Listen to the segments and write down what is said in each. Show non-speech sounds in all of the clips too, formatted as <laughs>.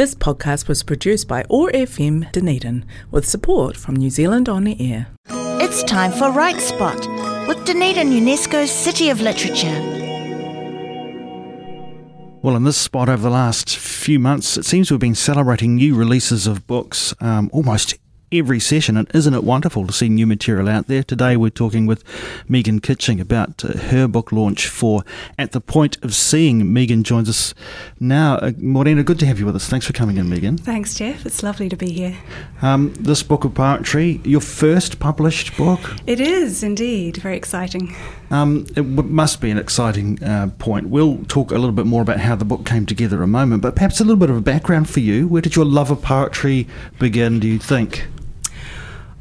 This podcast was produced by OAR FM Dunedin with support from New Zealand On the Air. It's time for Write Spot with Dunedin UNESCO's City of Literature. Well, in this spot over the last few months, it seems we've been celebrating new releases of books um, almost every session. And isn't it wonderful to see new material out there? Today we're talking with Megan Kitching about uh, her book launch for At the Point of Seeing. Megan joins us now. Uh, Morena, good to have you with us. Thanks for coming in, Megan. Thanks, Jeff. It's lovely to be here. Um, this book of poetry, your first published book? It is indeed. Very exciting. Um, it w- must be an exciting uh, point. We'll talk a little bit more about how the book came together in a moment, but perhaps a little bit of a background for you. Where did your love of poetry begin, do you think?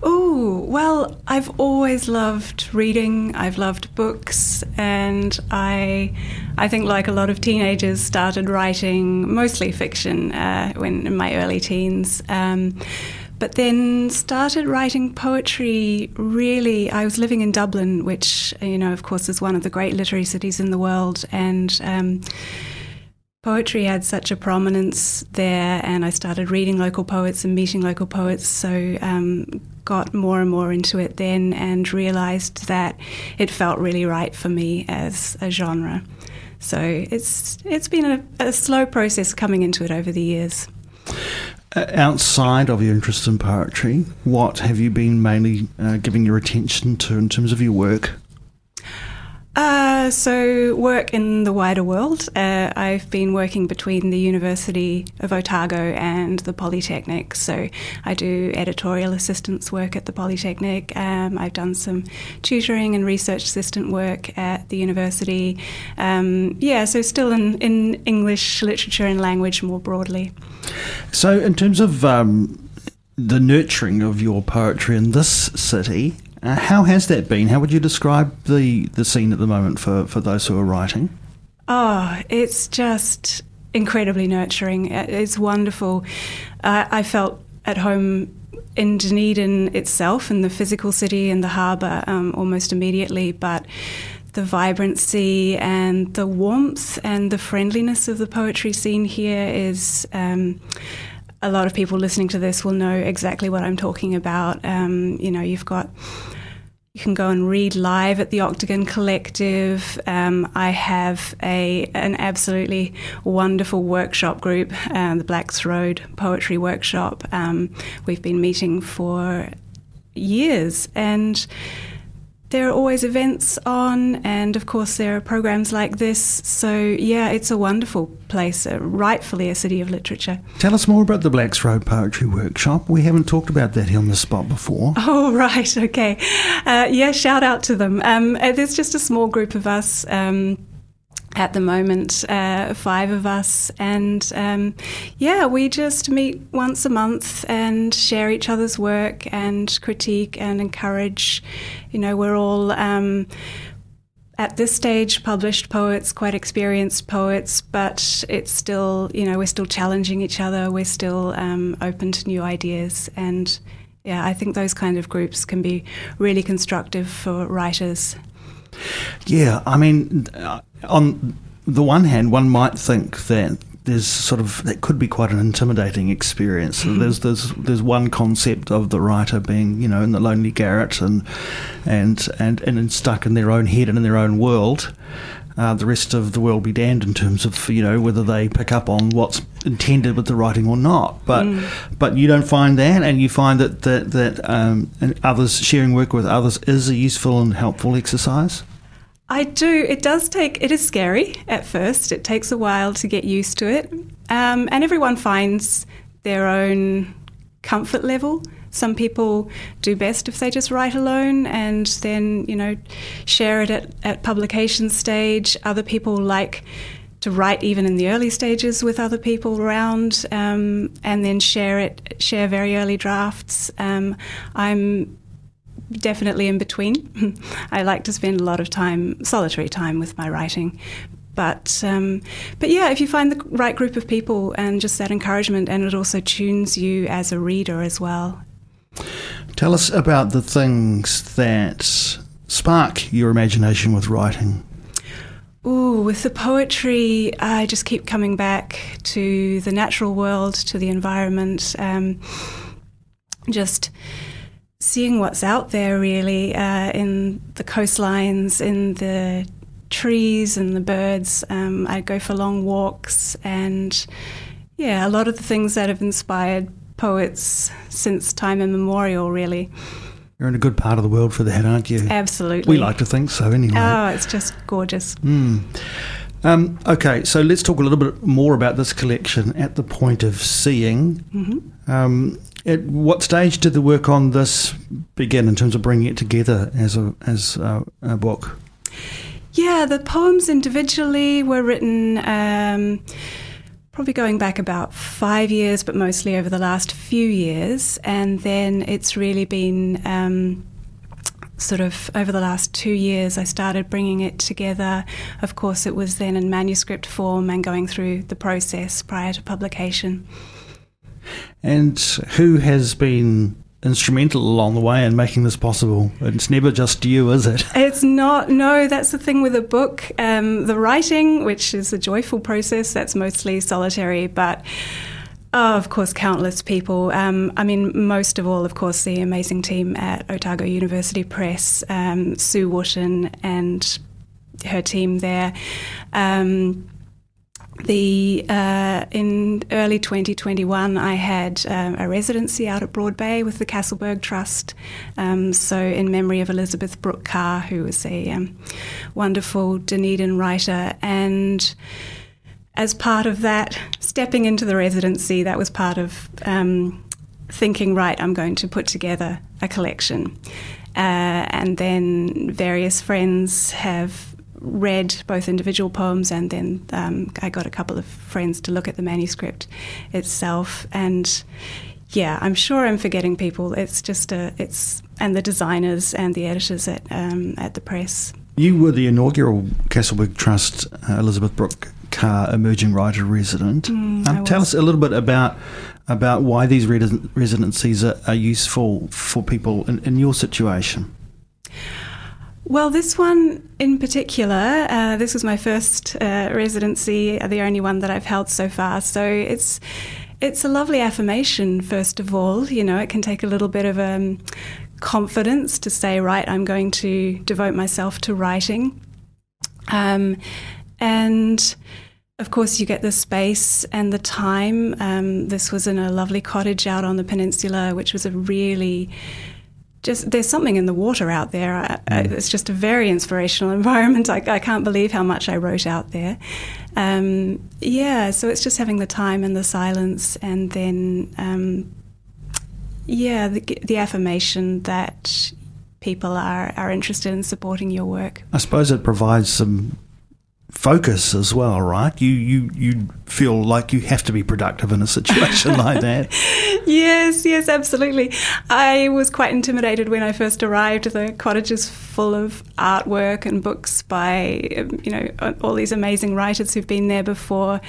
Oh, well, I've always loved reading. I've loved books, and I, I think, like a lot of teenagers, started writing mostly fiction uh, when in my early teens. Um, but then started writing poetry really i was living in dublin which you know of course is one of the great literary cities in the world and um, Poetry had such a prominence there, and I started reading local poets and meeting local poets. So, um, got more and more into it then, and realized that it felt really right for me as a genre. So it's it's been a, a slow process coming into it over the years. Uh, outside of your interest in poetry, what have you been mainly uh, giving your attention to in terms of your work? Uh, so, work in the wider world. Uh, I've been working between the University of Otago and the Polytechnic. So, I do editorial assistance work at the Polytechnic. Um, I've done some tutoring and research assistant work at the university. Um, yeah, so still in, in English literature and language more broadly. So, in terms of um, the nurturing of your poetry in this city, uh, how has that been? How would you describe the, the scene at the moment for, for those who are writing? Oh, it's just incredibly nurturing. It's wonderful. Uh, I felt at home in Dunedin itself, in the physical city and the harbour, um, almost immediately, but the vibrancy and the warmth and the friendliness of the poetry scene here is. Um, a lot of people listening to this will know exactly what I'm talking about. Um, you know, you've got you can go and read live at the Octagon Collective. Um, I have a an absolutely wonderful workshop group, uh, the Blacks Road Poetry Workshop. Um, we've been meeting for years, and there are always events on, and of course, there are programs like this. So, yeah, it's a wonderful place, uh, rightfully a city of literature. Tell us more about the Blacks Road Poetry Workshop. We haven't talked about that here on the spot before. <laughs> Oh, right, okay. Uh, yeah, shout out to them. Um, uh, there's just a small group of us. Um, at the moment, uh, five of us, and um, yeah, we just meet once a month and share each other's work and critique and encourage. You know, we're all. Um, at this stage, published poets, quite experienced poets, but it's still, you know, we're still challenging each other. We're still um, open to new ideas, and yeah, I think those kind of groups can be really constructive for writers. Yeah, I mean, uh, on the one hand, one might think that there's sort of that could be quite an intimidating experience. Mm-hmm. There's there's there's one concept of the writer being you know in the lonely garret and and and and stuck in their own head and in their own world. Uh, the rest of the world be damned in terms of you know whether they pick up on what's intended with the writing or not. But mm. but you don't find that, and you find that that that um, others sharing work with others is a useful and helpful exercise. I do. It does take, it is scary at first. It takes a while to get used to it. Um, and everyone finds their own comfort level. Some people do best if they just write alone and then, you know, share it at, at publication stage. Other people like to write even in the early stages with other people around um, and then share it, share very early drafts. Um, I'm definitely in between. <laughs> I like to spend a lot of time, solitary time, with my writing. But um, but yeah, if you find the right group of people and just that encouragement, and it also tunes you as a reader as well. Tell us about the things that spark your imagination with writing. Ooh, with the poetry, I just keep coming back to the natural world, to the environment, um, just seeing what's out there really uh, in the coastlines, in the trees and the birds. Um, I go for long walks, and yeah, a lot of the things that have inspired poets since time immemorial, really. You're in a good part of the world for that, aren't you? Absolutely. We like to think so, anyway. Oh, it's just gorgeous. Mm. Um, okay, so let's talk a little bit more about this collection at the point of seeing. Mm-hmm. Um, at what stage did the work on this begin in terms of bringing it together as a as a, a book? Yeah, the poems individually were written. Um, probably going back about five years, but mostly over the last few years. And then it's really been um, sort of over the last two years, I started bringing it together. Of course, it was then in manuscript form and going through the process prior to publication. And who has been instrumental along the way in making this possible. It's never just you, is it? <laughs> It's not. No, that's the thing with a book. Um, the writing, which is a joyful process, that's mostly solitary, but. Oh, of course, countless people. Um, I mean, most of all, of course, the amazing team at Otago University Press, um, Sue Wootton and her team there. Um, the uh, in early 2021, I had um, a residency out at Broad Bay with the Caselberg Trust. Um, so, in memory of Elizabeth Brooke Carr, who was a um, wonderful Dunedin writer, and as part of that, stepping into the residency, that was part of um, thinking, right, I'm going to put together a collection. Uh, and then various friends have read both individual poems and then um, I got a couple of friends to look at the manuscript itself. And yeah, I'm sure I'm forgetting people. It's just a, it's, and the designers and the editors at, um, at the press. You were the inaugural Caselberg Trust uh, Elizabeth Brooke Carr Emerging Writer Resident. Mm, um, tell us a little bit about about why these residencies are, are useful for people in, in your situation. Well, this one in particular, uh, this was my first uh, residency, the only one that I've held so far. So it's it's a lovely affirmation. First of all, you know, it can take a little bit of um, confidence to say, right, I'm going to devote myself to writing, um, and of course, you get the space and the time. Um, this was in a lovely cottage out on the peninsula, which was a really just there's something in the water out there. I, I, mm. it's just a very inspirational <laughs> environment. I, I, can't believe how much I wrote out there. Um, yeah, so it's just having the time and the silence, and then um, yeah, the, the affirmation that people are are interested in supporting your work. I suppose it provides some focus as well, right? You you you feel like you have to be productive in a situation <laughs> like that. Yes, yes, absolutely. I was quite intimidated when I first arrived. The cottage is full of artwork and books by you know all these amazing writers who've been there before,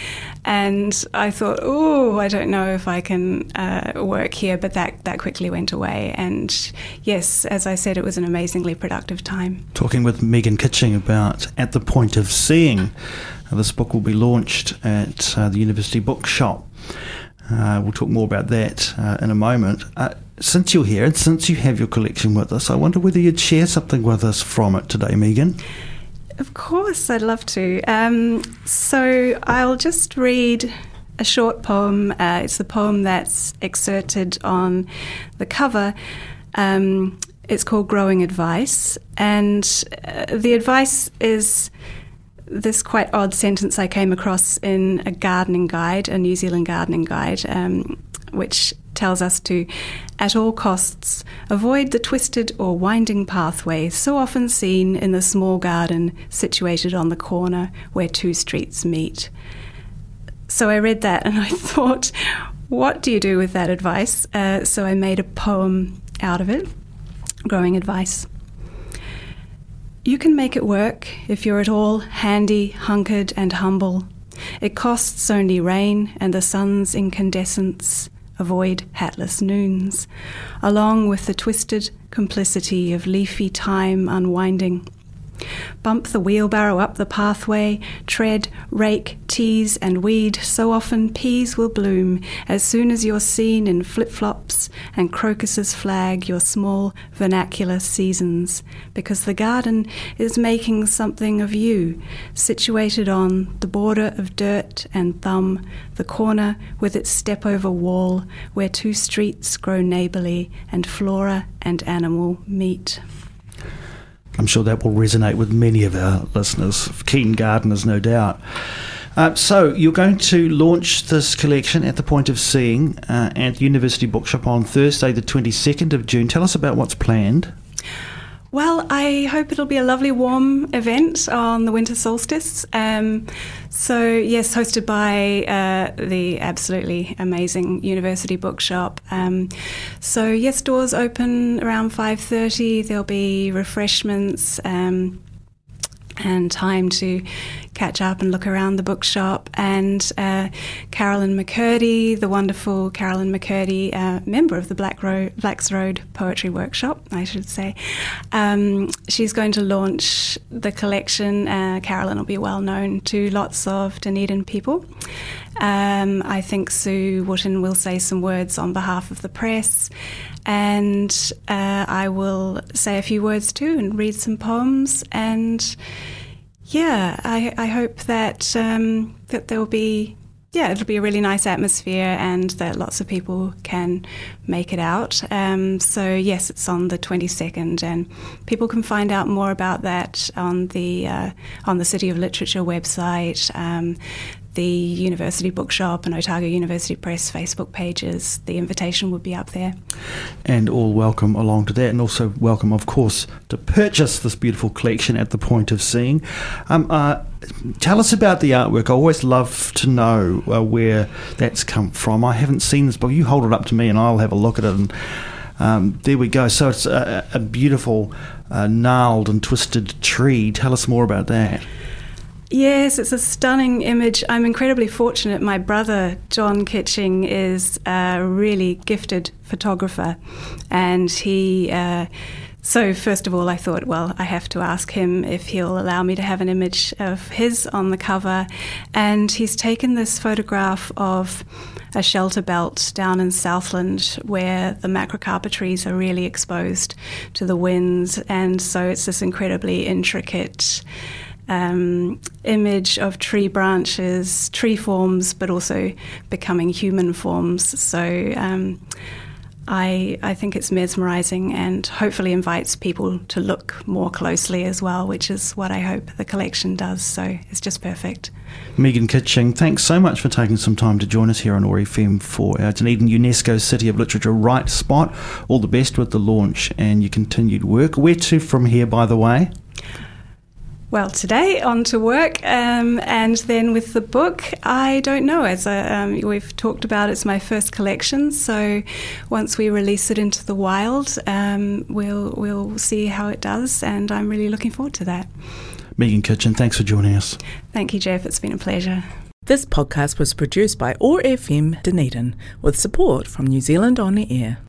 and I thought, oh, I don't know if I can uh, work here. But that that quickly went away, and yes, as I said, it was an amazingly productive time. Talking with Megan Kitching about at the point of seeing uh, this book will be launched at uh, the University Bookshop. Uh, we'll talk more about that uh, in a moment. Uh, since you're here and since you have your collection with us, I wonder whether you'd share something with us from it today, Megan. Of course, I'd love to. Um, so I'll just read a short poem. Uh, it's the poem that's excerpted on the cover. Um, it's called Growing Advice, and the advice is this quite odd sentence I came across in a gardening guide, a New Zealand gardening guide, um, which tells us to, at all costs, avoid the twisted or winding pathway so often seen in the small garden situated on the corner where two streets meet. So I read that and <laughs> I thought, what do you do with that advice? Uh, so I made a poem out of it, growing advice. You can make it work if you're at all handy, hunkered, and humble. It costs only rain and the sun's incandescence. Avoid hatless noons, along with the twisted complicity of leafy time unwinding. Bump the wheelbarrow up the pathway, tread, rake, tease, and weed. So often peas will bloom as soon as you're seen in flip flops and crocuses flag your small vernacular seasons, because the garden is making something of you, situated on the border of dirt and thumb, the corner with its step over wall where two streets grow neighbourly and flora and animal meet. I'm sure that will resonate with many of our listeners, keen gardeners, no doubt. Uh, so, you're going to launch this collection at the Point of Seeing uh, at the University Bookshop on Thursday, the 22nd of June. Tell us about what's planned. Well, I hope it'll be a lovely warm event on the winter solstice. Um, so, yes, hosted by uh, the absolutely amazing University Bookshop. Um, so, yes, doors open around five thirty. There'll be refreshments. Um, and time to catch up and look around the bookshop. And uh, Carolyn McCurdy, the wonderful Carolyn McCurdy, uh, member of the Black Ro- Blacks Road Poetry Workshop, I should say, um, she's going to launch the collection. Uh, Carolyn will be well known to lots of Dunedin people. Um, I think Sue Wootton will say some words on behalf of the press, and uh, I will say a few words too and read some poems. And yeah, I, I hope that um, that there will be yeah, it'll be a really nice atmosphere and that lots of people can make it out. Um, so, yes, it's on the 22nd, and people can find out more about that on the, uh, on the City of Literature website. Um, the University Bookshop and Otago University Press Facebook pages. The invitation would be up there. And all welcome along to that, and also welcome, of course, to purchase this beautiful collection at the point of seeing. Um, uh, tell us about the artwork. I always love to know uh, where that's come from. I haven't seen this book. You hold it up to me, and I'll have a look at it. And um, there we go. So it's a, a beautiful, uh, gnarled and twisted tree. Tell us more about that. Yes, it's a stunning image. I'm incredibly fortunate. My brother, John Kitching, is a really gifted photographer, and he. Uh, so, first of all, I thought, well, I have to ask him if he'll allow me to have an image of his on the cover. And he's taken this photograph of a shelter belt down in Southland where the macrocarpa trees are really exposed to the winds. And so, it's this incredibly intricate um, image of tree branches, tree forms, but also becoming human forms. So um, I, I think it's mesmerising and hopefully invites people to look more closely as well, which is what I hope the collection does. So it's just perfect. Megan Kitching, thanks so much for taking some time to join us here on OAR FM for our Dunedin UNESCO City of Literature Write Spot. All the best with the launch and your continued work. Where to from here, by the way? Well, today on to work, um, and then with the book, I don't know. As a, um, we've talked about, it's my first collection. So once we release it into the wild, um, we'll we'll see how it does, and I'm really looking forward to that. Megan Kitching, thanks for joining us. Thank you, Jeff. It's been a pleasure. This podcast was produced by OAR FM Dunedin with support from New Zealand On the Air.